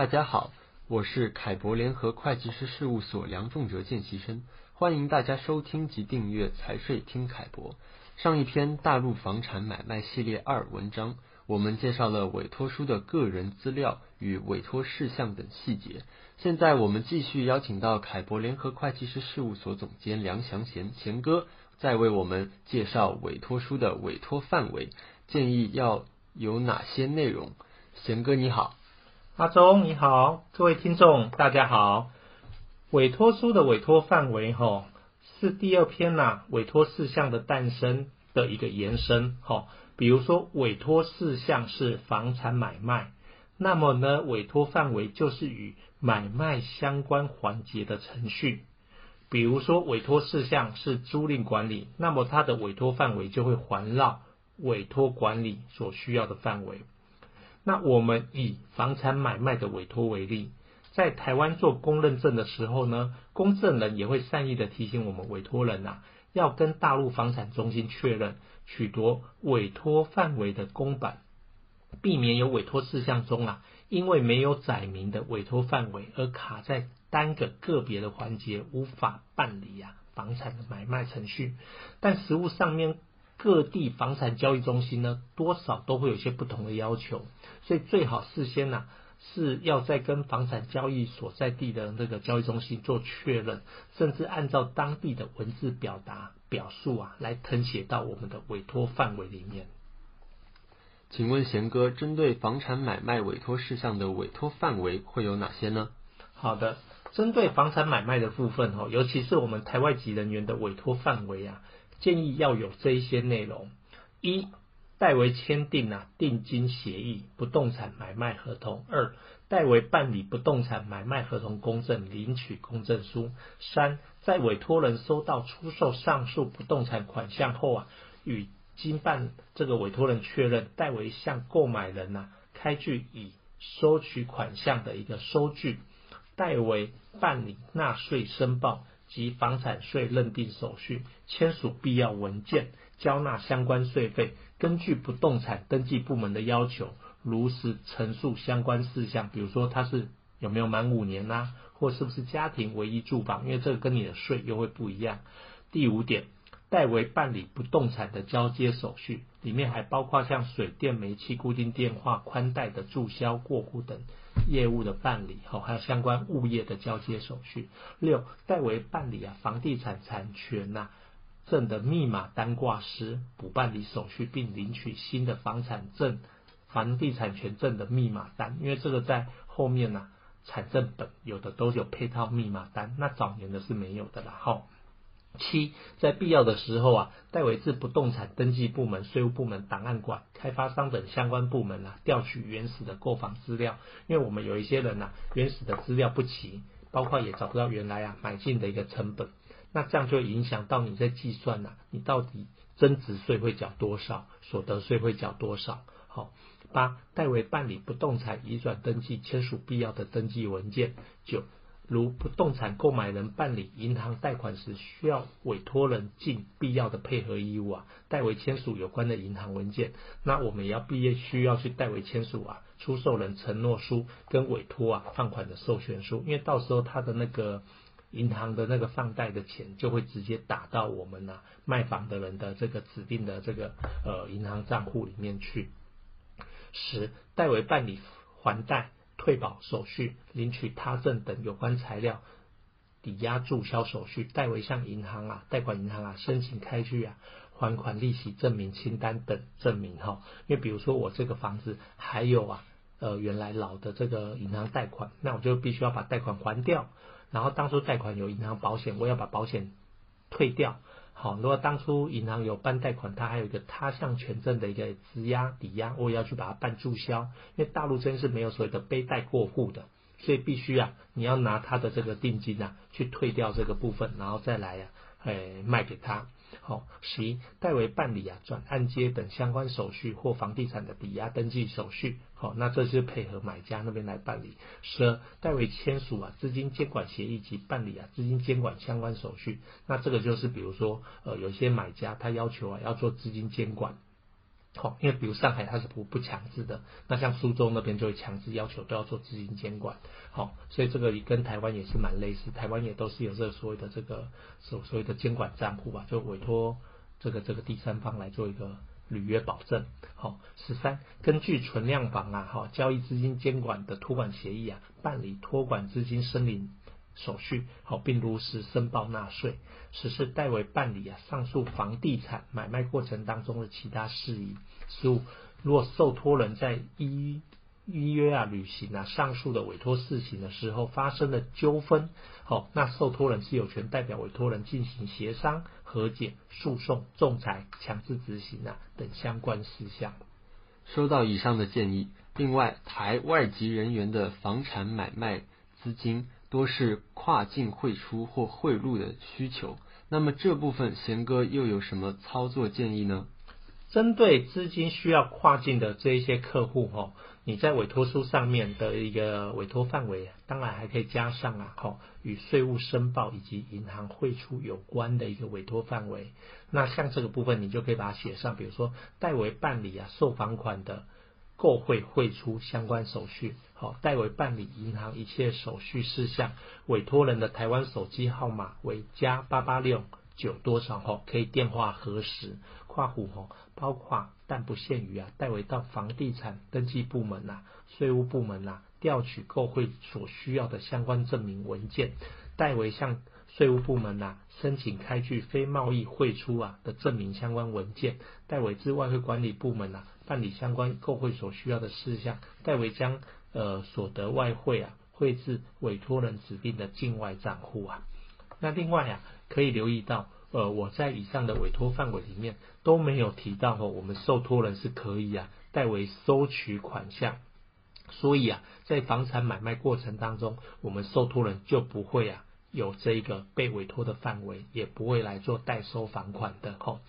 大家好，我是凯博联合会计师事务所梁仲哲见习生，欢迎大家收听及订阅财税听凯博。上一篇大陆房产买卖系列二文章，我们介绍了委托书的个人资料与委托事项等细节。现在我们继续邀请到凯博联合会计师事务所总监梁祥贤贤哥，再为我们介绍委托书的委托范围，建议要有哪些内容。贤哥你好。阿忠你好，各位听众大家好。委托书的委托范围哈，是第二篇呐、委托事项的诞生的一个延伸哈。比如说委托事项是房产买卖，那么呢，委托范围就是与买卖相关环节的程序。比如说委托事项是租赁管理，那么它的委托范围就会环绕委托管理所需要的范围。那我们以房产买卖的委托为例，在台湾做公认证的时候呢，公证人也会善意的提醒我们委托人呐、啊，要跟大陆房产中心确认取得委托范围的公版，避免有委托事项中啊，因为没有载明的委托范围而卡在单个个别的环节无法办理啊房产的买卖程序，但实务上面。各地房产交易中心呢，多少都会有些不同的要求，所以最好事先呢、啊、是要在跟房产交易所在地的那个交易中心做确认，甚至按照当地的文字表达表述啊，来誊写到我们的委托范围里面。请问贤哥，针对房产买卖委托事项的委托范围会有哪些呢？好的，针对房产买卖的部分哦，尤其是我们台外籍人员的委托范围啊。建议要有这一些内容：一、代为签订啊定金协议、不动产买卖合同；二、代为办理不动产买卖合同公证、领取公证书；三、在委托人收到出售上述不动产款项后啊，与经办这个委托人确认，代为向购买人呐、开具已收取款项的一个收据，代为办理纳税申报。及房产税认定手续，签署必要文件，交纳相关税费，根据不动产登记部门的要求，如实陈述相关事项，比如说他是有没有满五年呐、啊，或是不是家庭唯一住房，因为这个跟你的税又会不一样。第五点。代为办理不动产的交接手续，里面还包括像水电煤气、固定电话、宽带的注销、过户等业务的办理，哈，还有相关物业的交接手续。六，代为办理啊房地产产权呐证的密码单挂失，补办理手续，并领取新的房产证、房地产权证的密码单，因为这个在后面呐产证本有的都有配套密码单，那早年的是没有的啦，哈。七，在必要的时候啊，代为至不动产登记部门、税务部门、档案馆、开发商等相关部门啊，调取原始的购房资料。因为我们有一些人呐、啊，原始的资料不齐，包括也找不到原来啊买进的一个成本，那这样就影响到你在计算呐、啊，你到底增值税会缴多少，所得税会缴多少。好，八，代为办理不动产移转登记，签署必要的登记文件。九。如不动产购买人办理银行贷款时，需要委托人尽必要的配合义务啊，代为签署有关的银行文件。那我们也要毕业需要去代为签署啊，出售人承诺书跟委托啊放款的授权书，因为到时候他的那个银行的那个放贷的钱就会直接打到我们呐、卖房的人的这个指定的这个呃银行账户里面去。十，代为办理还贷。退保手续、领取他证等有关材料、抵押注销手续，代为向银行啊、贷款银行啊申请开具啊还款利息证明清单等证明哈。因为比如说我这个房子还有啊呃原来老的这个银行贷款，那我就必须要把贷款还掉。然后当初贷款有银行保险，我要把保险退掉。好，如果当初银行有办贷款，它还有一个他项权证的一个质押抵押，我也要去把它办注销。因为大陆真是没有所谓的背贷过户的，所以必须啊，你要拿他的这个定金啊去退掉这个部分，然后再来呀、啊，哎卖给他。好，十一代为办理啊转按揭等相关手续或房地产的抵押登记手续，好，那这是配合买家那边来办理。十二代为签署啊资金监管协议及办理啊资金监管相关手续，那这个就是比如说呃有些买家他要求啊要做资金监管，好，因为比如上海它是不不强制的，那像苏州那边就会强制要求都要做资金监管。好，所以这个也跟台湾也是蛮类似，台湾也都是有这个所谓的这个所所谓的监管账户吧，就委托这个这个第三方来做一个履约保证。好，十三，根据存量房啊，哈，交易资金监管的托管协议啊，办理托管资金申领手续，好，并如实申报纳税。实施代为办理啊上述房地产买卖过程当中的其他事宜。十五，如果受托人在依依约啊履行啊上述的委托事情的时候发生了纠纷，好，那受托人是有权代表委托人进行协商。和解、诉讼、仲裁、强制执行啊等相关事项。收到以上的建议，另外台外籍人员的房产买卖资金多是跨境汇出或汇入的需求，那么这部分贤哥又有什么操作建议呢？针对资金需要跨境的这一些客户哈，你在委托书上面的一个委托范围，当然还可以加上啊，哈，与税务申报以及银行汇出有关的一个委托范围。那像这个部分，你就可以把它写上，比如说代为办理啊售房款的购汇汇出相关手续，好，代为办理银行一切手续事项，委托人的台湾手机号码为加八八六九多少号，可以电话核实。跨户吼，包括但不限于啊，代为到房地产登记部门呐、税务部门呐，调取购汇所需要的相关证明文件，代为向税务部门呐申请开具非贸易汇出啊的证明相关文件，代为至外汇管理部门呐办理相关购汇所需要的事项，代为将呃所得外汇啊汇至委托人指定的境外账户啊。那另外啊，可以留意到。呃，我在以上的委托范围里面都没有提到哦，我们受托人是可以啊代为收取款项，所以啊，在房产买卖过程当中，我们受托人就不会啊有这个被委托的范围，也不会来做代收房款的吼。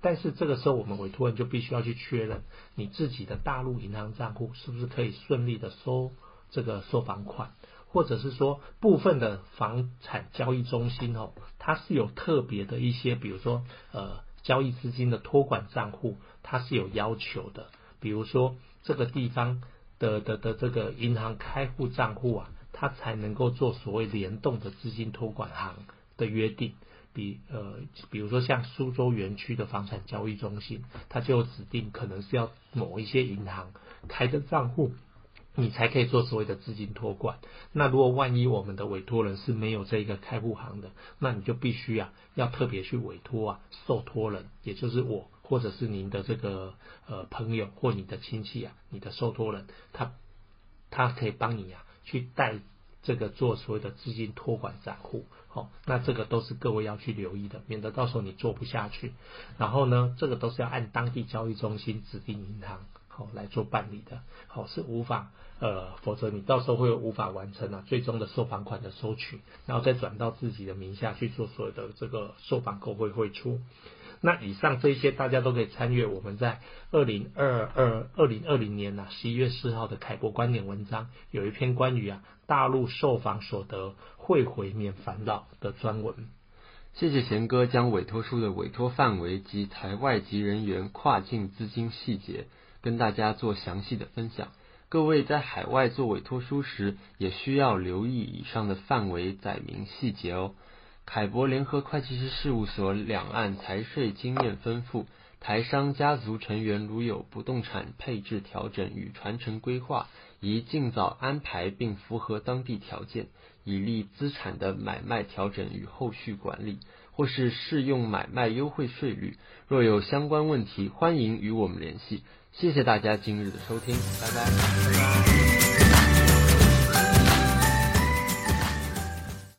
但是这个时候，我们委托人就必须要去确认你自己的大陆银行账户是不是可以顺利的收这个收房款。或者是说部分的房产交易中心哦，它是有特别的一些，比如说呃交易资金的托管账户，它是有要求的。比如说这个地方的的的这个银行开户账户啊，它才能够做所谓联动的资金托管行的约定。比呃比如说像苏州园区的房产交易中心，它就指定可能是要某一些银行开的账户。你才可以做所谓的资金托管。那如果万一我们的委托人是没有这个开户行的，那你就必须啊，要特别去委托啊，受托人，也就是我或者是您的这个呃朋友或你的亲戚啊，你的受托人，他他可以帮你啊去带这个做所谓的资金托管账户。好，那这个都是各位要去留意的，免得到时候你做不下去。然后呢，这个都是要按当地交易中心指定银行。好来做办理的，好是无法呃，否则你到时候会无法完成啊最终的售房款的收取，然后再转到自己的名下去做所有的这个售房购汇汇出。那以上这些大家都可以参阅我们在二零二二二零二零年呐十一月四号的凯博观点文章，有一篇关于啊大陆售房所得汇回免烦恼的专文。谢谢贤哥将委托书的委托范围及台外籍人员跨境资金细节。跟大家做详细的分享，各位在海外做委托书时，也需要留意以上的范围载明细节哦。凯博联合会计师事务所两岸财税经验丰富，台商家族成员如有不动产配置调整与传承规划，宜尽早安排并符合当地条件，以利资产的买卖调整与后续管理，或是适用买卖优惠税率。若有相关问题，欢迎与我们联系。谢谢大家今日的收听，拜拜。